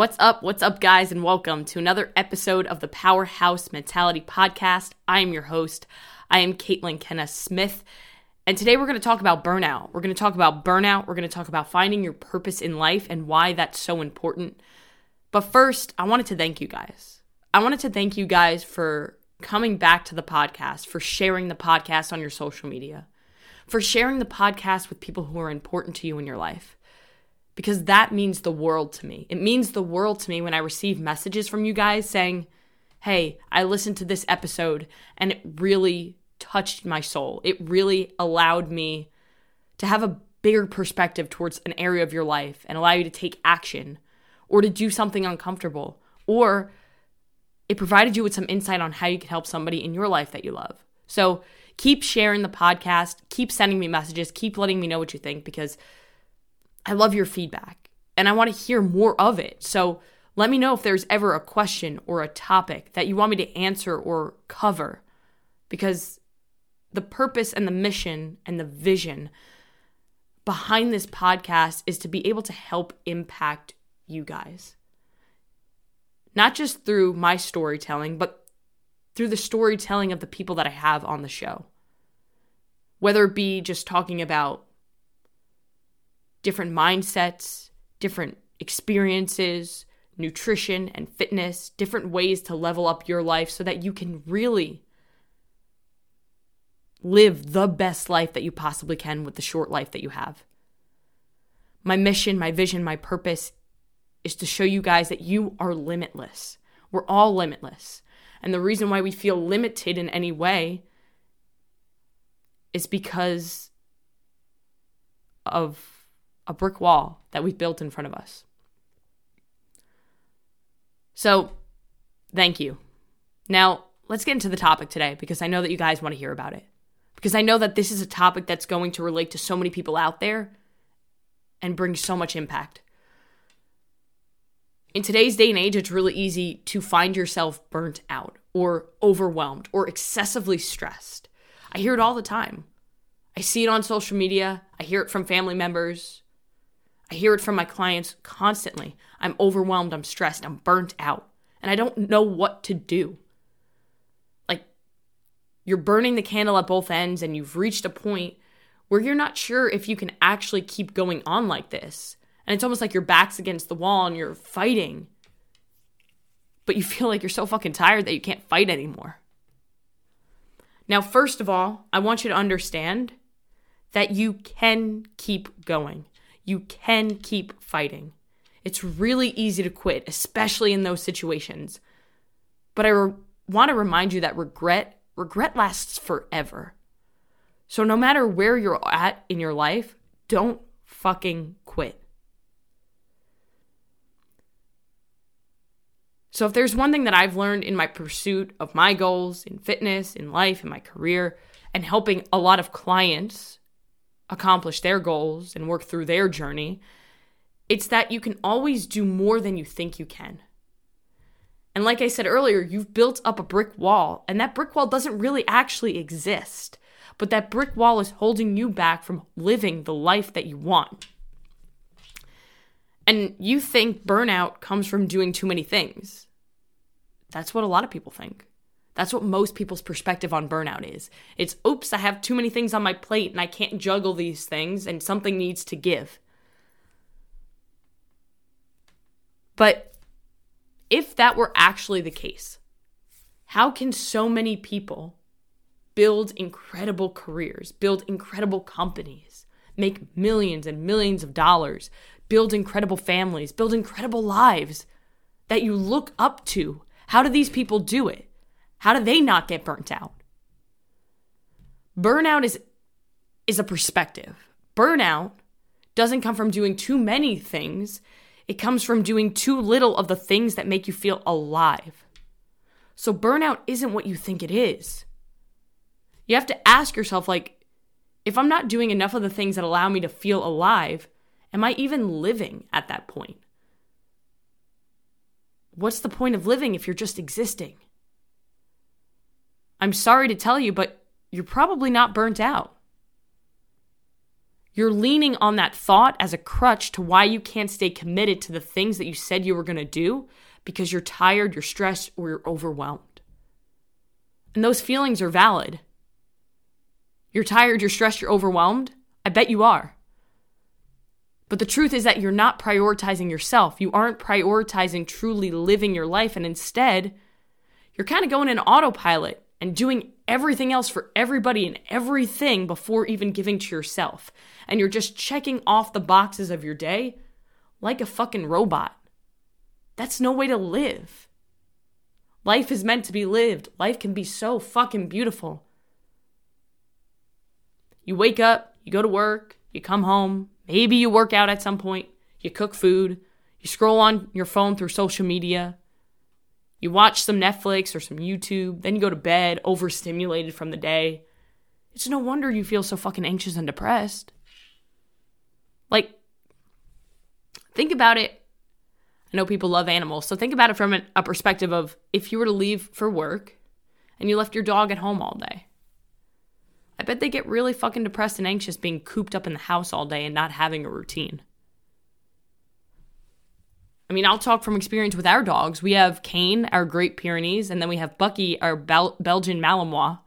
What's up? What's up, guys? And welcome to another episode of the Powerhouse Mentality Podcast. I am your host. I am Kaitlyn Kenna Smith. And today we're going to talk about burnout. We're going to talk about burnout. We're going to talk about finding your purpose in life and why that's so important. But first, I wanted to thank you guys. I wanted to thank you guys for coming back to the podcast, for sharing the podcast on your social media, for sharing the podcast with people who are important to you in your life because that means the world to me. It means the world to me when I receive messages from you guys saying, Hey, I listened to this episode and it really touched my soul. It really allowed me to have a bigger perspective towards an area of your life and allow you to take action or to do something uncomfortable. Or it provided you with some insight on how you can help somebody in your life that you love. So keep sharing the podcast, keep sending me messages, keep letting me know what you think because I love your feedback and I want to hear more of it. So let me know if there's ever a question or a topic that you want me to answer or cover because the purpose and the mission and the vision behind this podcast is to be able to help impact you guys. Not just through my storytelling, but through the storytelling of the people that I have on the show. Whether it be just talking about different mindsets, different experiences, nutrition and fitness, different ways to level up your life so that you can really live the best life that you possibly can with the short life that you have. My mission, my vision, my purpose is to show you guys that you are limitless. We're all limitless. And the reason why we feel limited in any way is because of a brick wall that we've built in front of us. So, thank you. Now, let's get into the topic today because I know that you guys want to hear about it. Because I know that this is a topic that's going to relate to so many people out there and bring so much impact. In today's day and age, it's really easy to find yourself burnt out or overwhelmed or excessively stressed. I hear it all the time. I see it on social media, I hear it from family members, I hear it from my clients constantly. I'm overwhelmed, I'm stressed, I'm burnt out, and I don't know what to do. Like, you're burning the candle at both ends, and you've reached a point where you're not sure if you can actually keep going on like this. And it's almost like your back's against the wall and you're fighting, but you feel like you're so fucking tired that you can't fight anymore. Now, first of all, I want you to understand that you can keep going. You can keep fighting. It's really easy to quit, especially in those situations. But I re- want to remind you that regret, regret lasts forever. So no matter where you're at in your life, don't fucking quit. So if there's one thing that I've learned in my pursuit of my goals in fitness, in life, in my career, and helping a lot of clients accomplish their goals and work through their journey. It's that you can always do more than you think you can. And like I said earlier, you've built up a brick wall, and that brick wall doesn't really actually exist. But that brick wall is holding you back from living the life that you want. And you think burnout comes from doing too many things. That's what a lot of people think. That's what most people's perspective on burnout is. It's, oops, I have too many things on my plate and I can't juggle these things and something needs to give. But if that were actually the case, how can so many people build incredible careers, build incredible companies, make millions and millions of dollars, build incredible families, build incredible lives that you look up to? How do these people do it? How do they not get burnt out? Burnout is is a perspective. Burnout doesn't come from doing too many things. It comes from doing too little of the things that make you feel alive. So burnout isn't what you think it is. You have to ask yourself like if I'm not doing enough of the things that allow me to feel alive, am I even living at that point? What's the point of living if you're just existing? I'm sorry to tell you, but you're probably not burnt out. You're leaning on that thought as a crutch to why you can't stay committed to the things that you said you were going to do because you're tired, you're stressed, or you're overwhelmed. And those feelings are valid. You're tired, you're stressed, you're overwhelmed. I bet you are. But the truth is that you're not prioritizing yourself. You aren't prioritizing truly living your life. And instead, you're kind of going in autopilot and doing everything else for everybody and everything before even giving to yourself. And you're just checking off the boxes of your day like a fucking robot. That's no way to live. Life is meant to be lived. Life can be so fucking beautiful. You wake up, you go to work, you come home, Maybe you work out at some point, you cook food, you scroll on your phone through social media, you watch some Netflix or some YouTube, then you go to bed overstimulated from the day. It's no wonder you feel so fucking anxious and depressed. Like, think about it. I know people love animals, so think about it from a perspective of if you were to leave for work and you left your dog at home all day. I bet they get really fucking depressed and anxious being cooped up in the house all day and not having a routine. I mean, I'll talk from experience with our dogs. We have Kane, our Great Pyrenees, and then we have Bucky, our Bel- Belgian Malinois.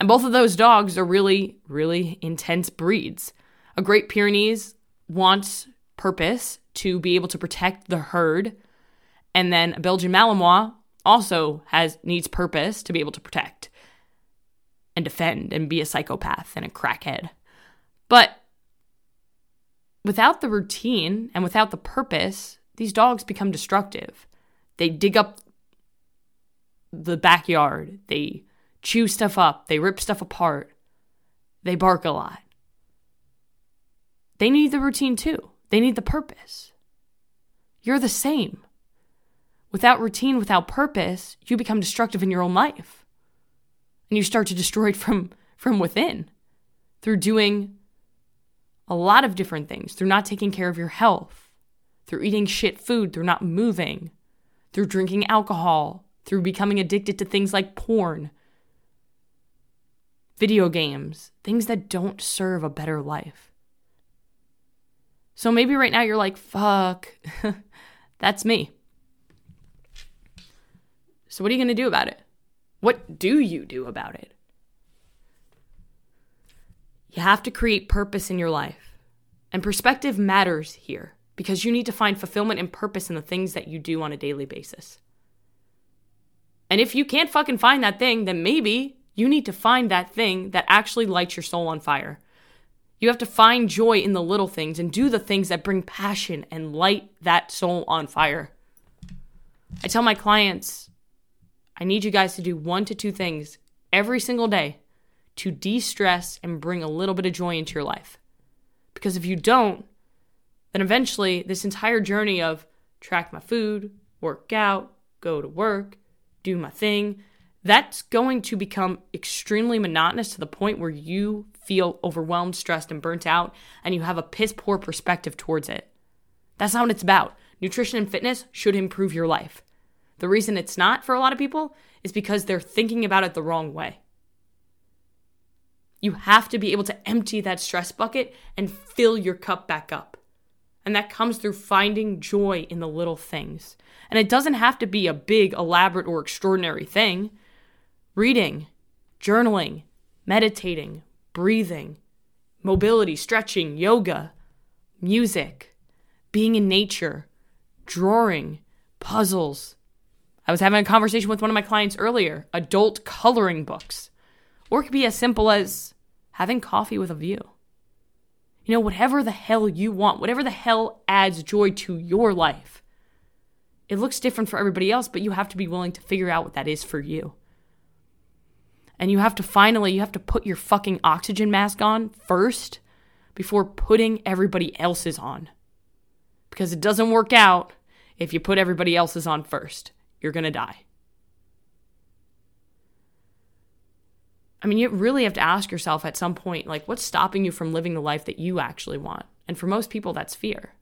And both of those dogs are really, really intense breeds. A Great Pyrenees wants purpose to be able to protect the herd, and then a Belgian Malinois also has needs purpose to be able to protect and defend and be a psychopath and a crackhead. But without the routine and without the purpose, these dogs become destructive. They dig up the backyard, they chew stuff up, they rip stuff apart, they bark a lot. They need the routine too, they need the purpose. You're the same. Without routine, without purpose, you become destructive in your own life and you start to destroy it from from within through doing a lot of different things, through not taking care of your health, through eating shit food, through not moving, through drinking alcohol, through becoming addicted to things like porn, video games, things that don't serve a better life. So maybe right now you're like, fuck, that's me. So what are you going to do about it? What do you do about it? You have to create purpose in your life. And perspective matters here because you need to find fulfillment and purpose in the things that you do on a daily basis. And if you can't fucking find that thing, then maybe you need to find that thing that actually lights your soul on fire. You have to find joy in the little things and do the things that bring passion and light that soul on fire. I tell my clients I need you guys to do one to two things every single day to de stress and bring a little bit of joy into your life. Because if you don't, then eventually this entire journey of track my food, work out, go to work, do my thing, that's going to become extremely monotonous to the point where you feel overwhelmed, stressed, and burnt out, and you have a piss poor perspective towards it. That's not what it's about. Nutrition and fitness should improve your life. The reason it's not for a lot of people is because they're thinking about it the wrong way. You have to be able to empty that stress bucket and fill your cup back up. And that comes through finding joy in the little things. And it doesn't have to be a big, elaborate, or extraordinary thing. Reading, journaling, meditating, breathing, mobility, stretching, yoga, music, being in nature, drawing, puzzles, I was having a conversation with one of my clients earlier adult coloring books. Or it could be as simple as having coffee with a view. You know, whatever the hell you want, whatever the hell adds joy to your life. It looks different for everybody else, but you have to be willing to figure out what that is for you. And you have to finally, you have to put your fucking oxygen mask on first before putting everybody else's on. Because it doesn't work out if you put everybody else's on first you're going to die. I mean, you really have to ask yourself at some point, like, what's stopping you from living the life that you actually want? And for most people, that's fear.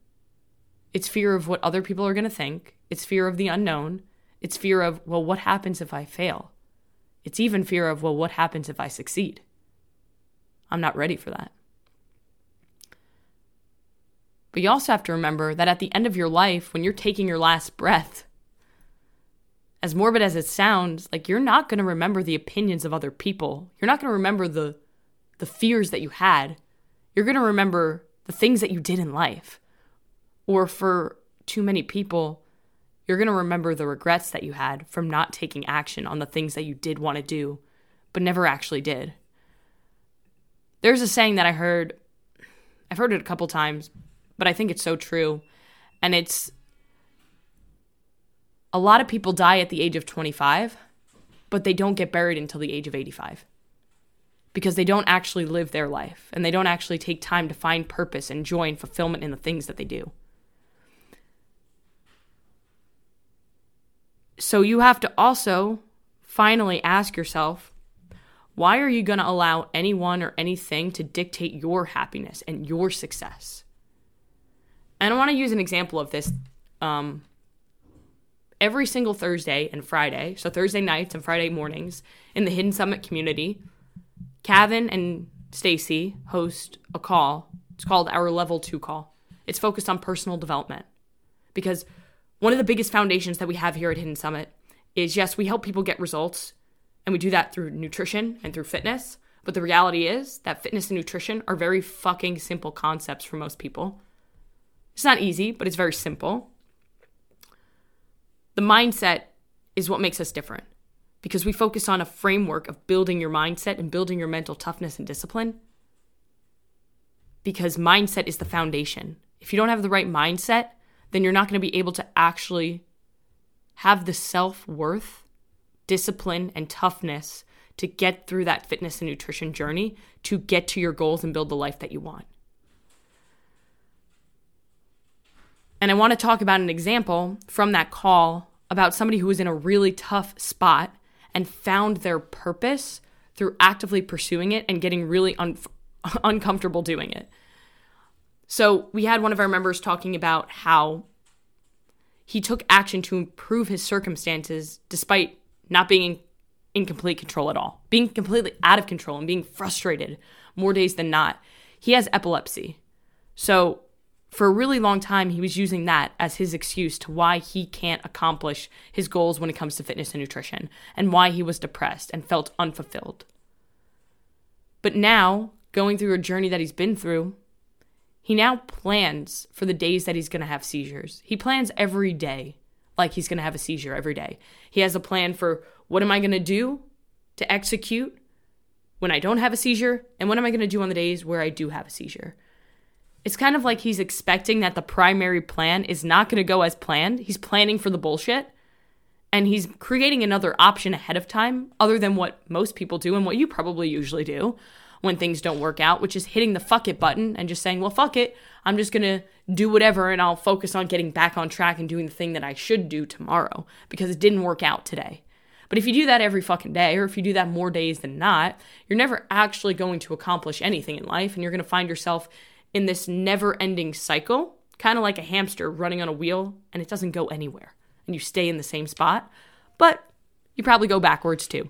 It's fear of what other people are going to think, it's fear of the unknown, it's fear of, well, what happens if I fail? It's even fear of, well, what happens if I succeed? I'm not ready for that. But you also have to remember that at the end of your life, when you're taking your last breath, as morbid as it sounds, like you're not going to remember the opinions of other people. You're not going to remember the the fears that you had. You're going to remember the things that you did in life. Or for too many people, you're going to remember the regrets that you had from not taking action on the things that you did want to do, but never actually did. There's a saying that I heard, I've heard it a couple times, but I think it's so true. And it's a lot of people die at the age of 25, but they don't get buried until the age of 85 because they don't actually live their life and they don't actually take time to find purpose and joy and fulfillment in the things that they do. So you have to also finally ask yourself why are you going to allow anyone or anything to dictate your happiness and your success? And I want to use an example of this. Um, every single Thursday and Friday, so Thursday nights and Friday mornings in the Hidden Summit community, Kevin and Stacy host a call. It's called our level 2 call. It's focused on personal development because one of the biggest foundations that we have here at Hidden Summit is yes, we help people get results and we do that through nutrition and through fitness. But the reality is that fitness and nutrition are very fucking simple concepts for most people. It's not easy, but it's very simple. The mindset is what makes us different because we focus on a framework of building your mindset and building your mental toughness and discipline. Because mindset is the foundation. If you don't have the right mindset, then you're not going to be able to actually have the self worth discipline, and toughness to get through that fitness and nutrition journey to get to your goals and build the life that you want. And I want to talk about an example from that call about somebody who was in a really tough spot and found their purpose through actively pursuing it and getting really un- uncomfortable doing it. So, we had one of our members talking about how he took action to improve his circumstances despite not being in, in complete control at all, being completely out of control and being frustrated more days than not. He has epilepsy. So, for a really long time, he was using that as his excuse to why he can't accomplish his goals when it comes to fitness and nutrition, and why he was depressed and felt unfulfilled. But now, going through a journey that he's been through, he now plans for the days that he's going to have seizures. He plans every day like he's going to have a seizure every day. He has a plan for what am I going to do to execute when I don't have a seizure and what am I going to do on the days where I do have a seizure. It's kind of like he's expecting that the primary plan is not going to go as planned. He's planning for the bullshit and he's creating another option ahead of time other than what most people do and what you probably usually do when things don't work out, which is hitting the fuck it button and just saying, well, fuck it. I'm just going to do whatever and I'll focus on getting back on track and doing the thing that I should do tomorrow because it didn't work out today. But if you do that every fucking day, or if you do that more days than not, you're never actually going to accomplish anything in life and you're going to find yourself in this never ending cycle, kind of like a hamster running on a wheel and it doesn't go anywhere and you stay in the same spot. But you probably go backwards too.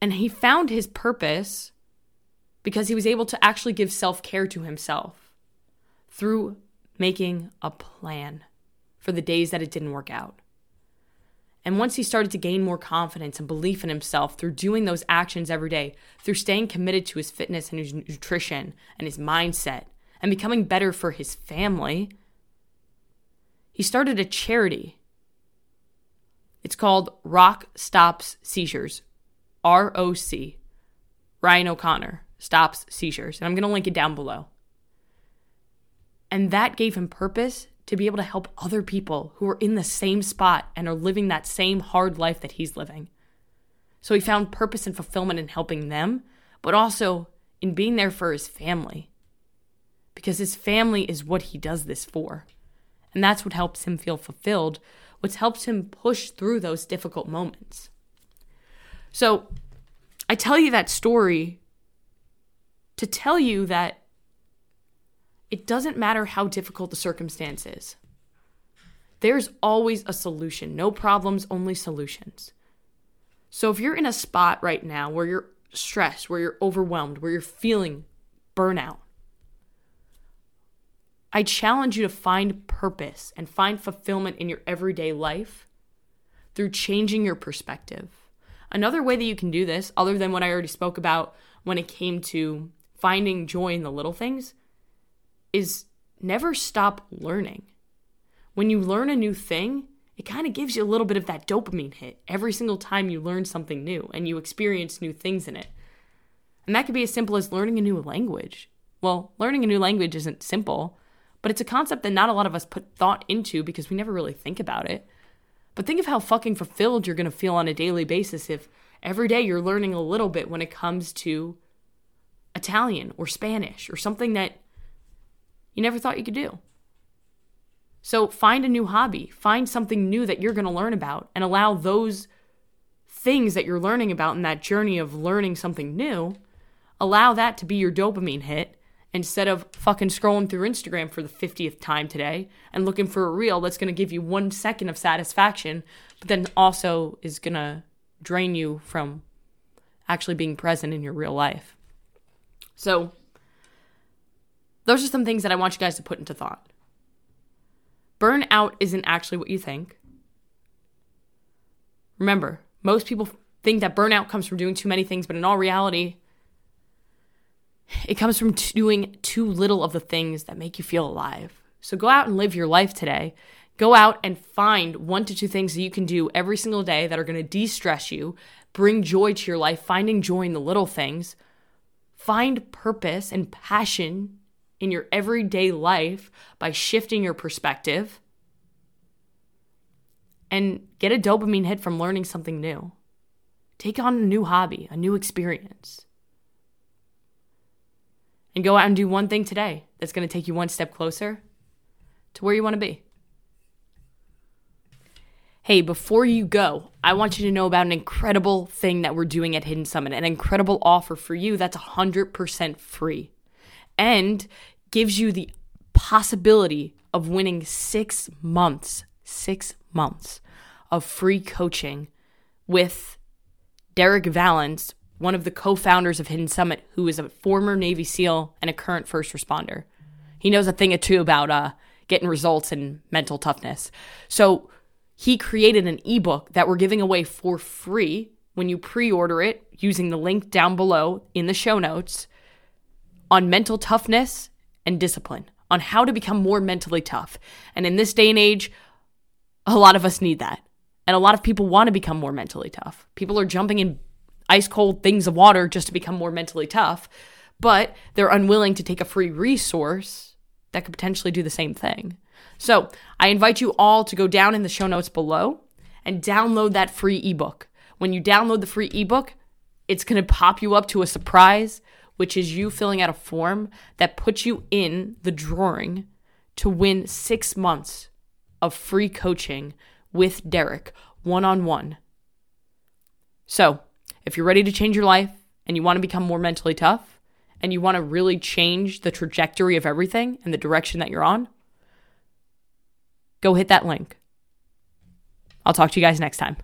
And he found his purpose because he was able to actually give self care to himself through making a plan for the days that it didn't work out. And once he started to gain more confidence and belief in himself through doing those actions every day, through staying committed to his fitness and his nutrition and his mindset, and becoming better for his family, he started a charity. It's called Rock Stops Seizures ROC, Ryan O'Connor, stops seizures. And I'm going to link it down below. And that gave him purpose to be able to help other people who are in the same spot and are living that same hard life that he's living. So he found purpose and fulfillment in helping them, but also in being there for his family. Because his family is what he does this for. And that's what helps him feel fulfilled, what helps him push through those difficult moments. So I tell you that story to tell you that it doesn't matter how difficult the circumstance is. There's always a solution. No problems, only solutions. So if you're in a spot right now where you're stressed, where you're overwhelmed, where you're feeling burnout, I challenge you to find purpose and find fulfillment in your everyday life through changing your perspective. Another way that you can do this, other than what I already spoke about when it came to finding joy in the little things, is never stop learning. When you learn a new thing, it kind of gives you a little bit of that dopamine hit every single time you learn something new and you experience new things in it. And that could be as simple as learning a new language. Well, learning a new language isn't simple, but it's a concept that not a lot of us put thought into because we never really think about it. But think of how fucking fulfilled you're going to feel on a daily basis if every day you're learning a little bit when it comes to Italian or Spanish or something that you never thought you could do. So find a new hobby, find something new that you're going to learn about, and allow those things that you're learning about in that journey of learning something new, allow that to be your dopamine hit instead of fucking scrolling through Instagram for the 50th time today and looking for a reel that's going to give you one second of satisfaction, but then also is going to drain you from actually being present in your real life. So, those are some things that I want you guys to put into thought. Burnout isn't actually what you think. Remember, most people think that burnout comes from doing too many things, but in all reality, it comes from doing too little of the things that make you feel alive. So go out and live your life today. Go out and find one to two things that you can do every single day that are going to de stress you, bring joy to your life, finding joy in the little things. Find purpose and passion in your everyday life by shifting your perspective. And get a dopamine hit from learning something new. Take on a new hobby, a new experience and go out and do one thing today that's going to take you one step closer to where you want to be. Hey, before you go, I want you to know about an incredible thing that we're doing at Hidden Summit, an incredible offer for you that's 100% free and gives you the possibility of winning six months, six months of free coaching with Derek Valance one of the co founders of Hidden Summit, who is a former Navy SEAL and a current first responder. He knows a thing or two about uh, getting results and mental toughness. So he created an ebook that we're giving away for free when you pre order it using the link down below in the show notes on mental toughness and discipline, on how to become more mentally tough. And in this day and age, a lot of us need that. And a lot of people want to become more mentally tough. People are jumping in ice cold things of water just to become more mentally tough, but they're unwilling to take a free resource that could potentially do the same thing. So I invite you all to go down in the show notes below and download that free ebook. When you download the free ebook, it's going to pop you up to a surprise, which is you filling out a form that puts you in the drawing to win six months of free coaching with Derek one on one. So if you're ready to change your life and you want to become more mentally tough and you want to really change the trajectory of everything and the direction that you're on, go hit that link. I'll talk to you guys next time.